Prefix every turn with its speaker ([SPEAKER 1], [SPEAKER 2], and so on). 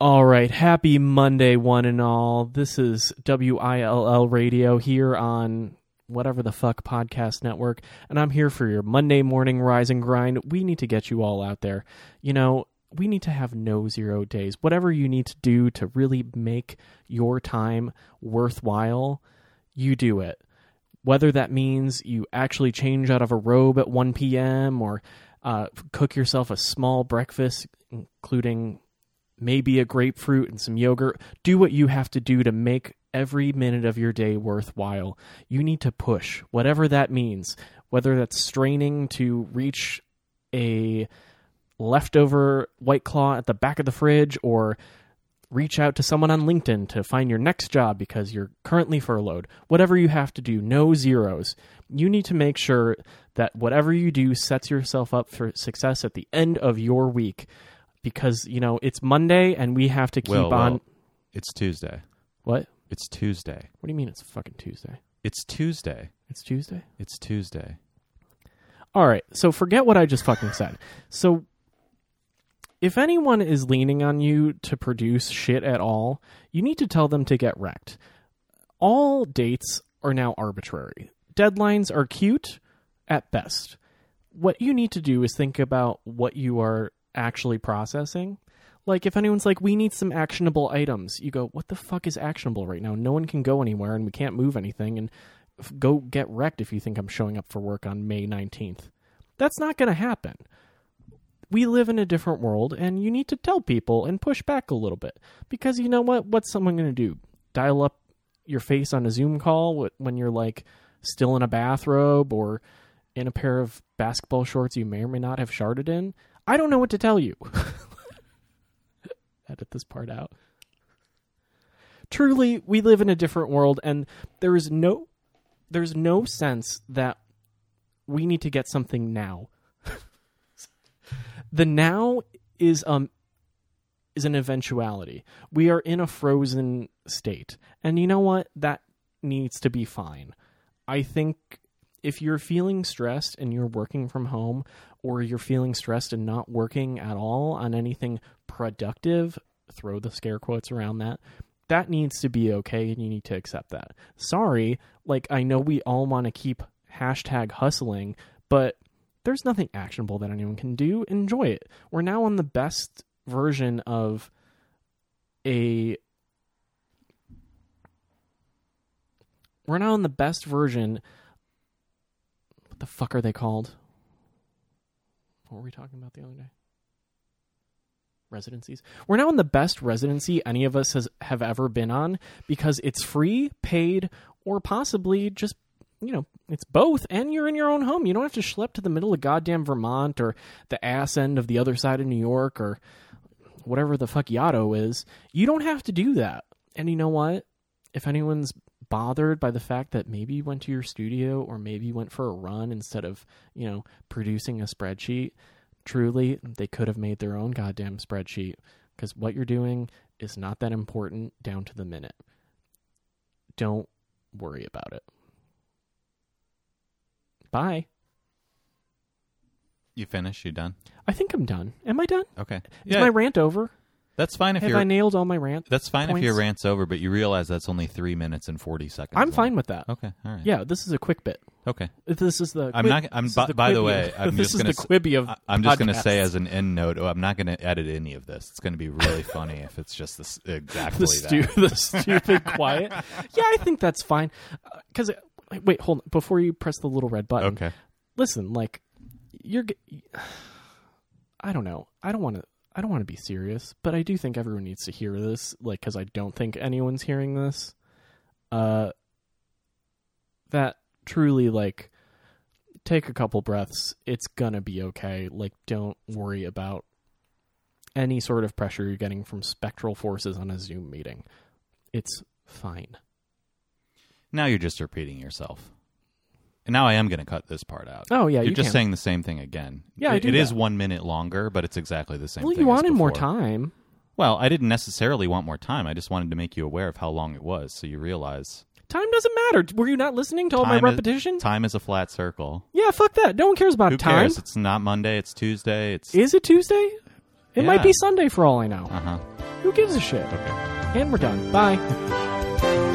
[SPEAKER 1] All right, happy Monday, one and all. This is WILL Radio here on whatever the fuck podcast network, and I'm here for your Monday morning rise and grind. We need to get you all out there. You know, we need to have no zero days. Whatever you need to do to really make your time worthwhile, you do it. Whether that means you actually change out of a robe at 1 p.m. or uh, cook yourself a small breakfast, including maybe a grapefruit and some yogurt. Do what you have to do to make every minute of your day worthwhile. You need to push, whatever that means, whether that's straining to reach a leftover white claw at the back of the fridge or reach out to someone on LinkedIn to find your next job because you're currently furloughed. Whatever you have to do, no zeros. You need to make sure that whatever you do sets yourself up for success at the end of your week because you know it's Monday and we have to keep on.
[SPEAKER 2] well, it's Tuesday.
[SPEAKER 1] What?
[SPEAKER 2] It's Tuesday.
[SPEAKER 1] What do you mean it's fucking Tuesday?
[SPEAKER 2] It's Tuesday.
[SPEAKER 1] It's Tuesday.
[SPEAKER 2] It's Tuesday.
[SPEAKER 1] All right. So forget what I just fucking said. So if anyone is leaning on you to produce shit at all, you need to tell them to get wrecked. All dates are now arbitrary. Deadlines are cute at best. What you need to do is think about what you are actually processing. Like if anyone's like, we need some actionable items, you go, what the fuck is actionable right now? No one can go anywhere and we can't move anything. And f- go get wrecked if you think I'm showing up for work on May 19th. That's not going to happen. We live in a different world and you need to tell people and push back a little bit. Because you know what? What's someone going to do? Dial up your face on a Zoom call when you're like still in a bathrobe or in a pair of basketball shorts you may or may not have sharded in? I don't know what to tell you. Edit this part out. Truly, we live in a different world and there is no there's no sense that we need to get something now. the now is um is an eventuality. We are in a frozen state. And you know what? That needs to be fine. I think if you're feeling stressed and you're working from home or you're feeling stressed and not working at all on anything productive, throw the scare quotes around that. That needs to be okay and you need to accept that. Sorry, like I know we all want to keep hashtag hustling, but there's nothing actionable that anyone can do. Enjoy it. We're now on the best version of a we're now on the best version what the fuck are they called? What were we talking about the other day? Residencies? We're now in the best residency any of us has have ever been on because it's free paid or possibly just you know it's both and you're in your own home. You don't have to schlep to the middle of goddamn vermont or the ass end of the other side of new york or whatever the fuck Yaddo is, you don't have to do that. And you know what? If anyone's bothered by the fact that maybe you went to your studio or maybe you went for a run instead of, you know, producing a spreadsheet, truly, they could have made their own goddamn spreadsheet because what you're doing is not that important down to the minute. Don't worry about it. Bye.
[SPEAKER 2] You finished? You done?
[SPEAKER 1] I think I'm done. Am I done?
[SPEAKER 2] Okay.
[SPEAKER 1] Is my rant over?
[SPEAKER 2] That's fine if
[SPEAKER 1] Have
[SPEAKER 2] you're.
[SPEAKER 1] I nailed all my rant?
[SPEAKER 2] that's fine if your rant's over, but you realize that's only three minutes and forty seconds.
[SPEAKER 1] I'm
[SPEAKER 2] long.
[SPEAKER 1] fine with that.
[SPEAKER 2] Okay. All right.
[SPEAKER 1] Yeah, this is a quick bit.
[SPEAKER 2] Okay.
[SPEAKER 1] This is the.
[SPEAKER 2] I'm
[SPEAKER 1] Quib-
[SPEAKER 2] not. I'm. By,
[SPEAKER 1] the
[SPEAKER 2] by the way, I'm
[SPEAKER 1] this
[SPEAKER 2] just
[SPEAKER 1] is the Quibi of.
[SPEAKER 2] I'm just going to say as an end note. Oh, I'm not going to edit any of this. It's going to be really funny if it's just this exactly
[SPEAKER 1] the, stu- the stupid quiet. Yeah, I think that's fine. Uh, because uh, wait, hold on. Before you press the little red button,
[SPEAKER 2] Okay.
[SPEAKER 1] listen. Like you're. g- I don't know. I don't want to. I don't want to be serious, but I do think everyone needs to hear this. Like, because I don't think anyone's hearing this. Uh, that truly like take a couple breaths. It's gonna be okay. Like, don't worry about any sort of pressure you're getting from spectral forces on a Zoom meeting. It's fine.
[SPEAKER 2] Now you're just repeating yourself. And now I am going to cut this part out.
[SPEAKER 1] Oh yeah,
[SPEAKER 2] you're
[SPEAKER 1] you
[SPEAKER 2] just
[SPEAKER 1] can.
[SPEAKER 2] saying the same thing again.
[SPEAKER 1] Yeah, I
[SPEAKER 2] It-
[SPEAKER 1] do
[SPEAKER 2] it is
[SPEAKER 1] that.
[SPEAKER 2] one minute longer, but it's exactly the same.
[SPEAKER 1] Well, you wanted more time.
[SPEAKER 2] Well, I didn't necessarily want more time. I just wanted to make you aware of how long it was, so you realize
[SPEAKER 1] Time doesn't matter. Were you not listening to all my
[SPEAKER 2] Time is-
[SPEAKER 1] repetition?
[SPEAKER 2] time is a flat circle.
[SPEAKER 1] yeah, fuck that. No one cares about
[SPEAKER 2] Who
[SPEAKER 1] time.
[SPEAKER 2] cares? It's not Monday. It's Tuesday. It's
[SPEAKER 1] Is it Tuesday? It might be Sunday for all I know.
[SPEAKER 2] uh huh.
[SPEAKER 1] Who gives a shit?
[SPEAKER 2] Okay.
[SPEAKER 1] And we're done. Bye.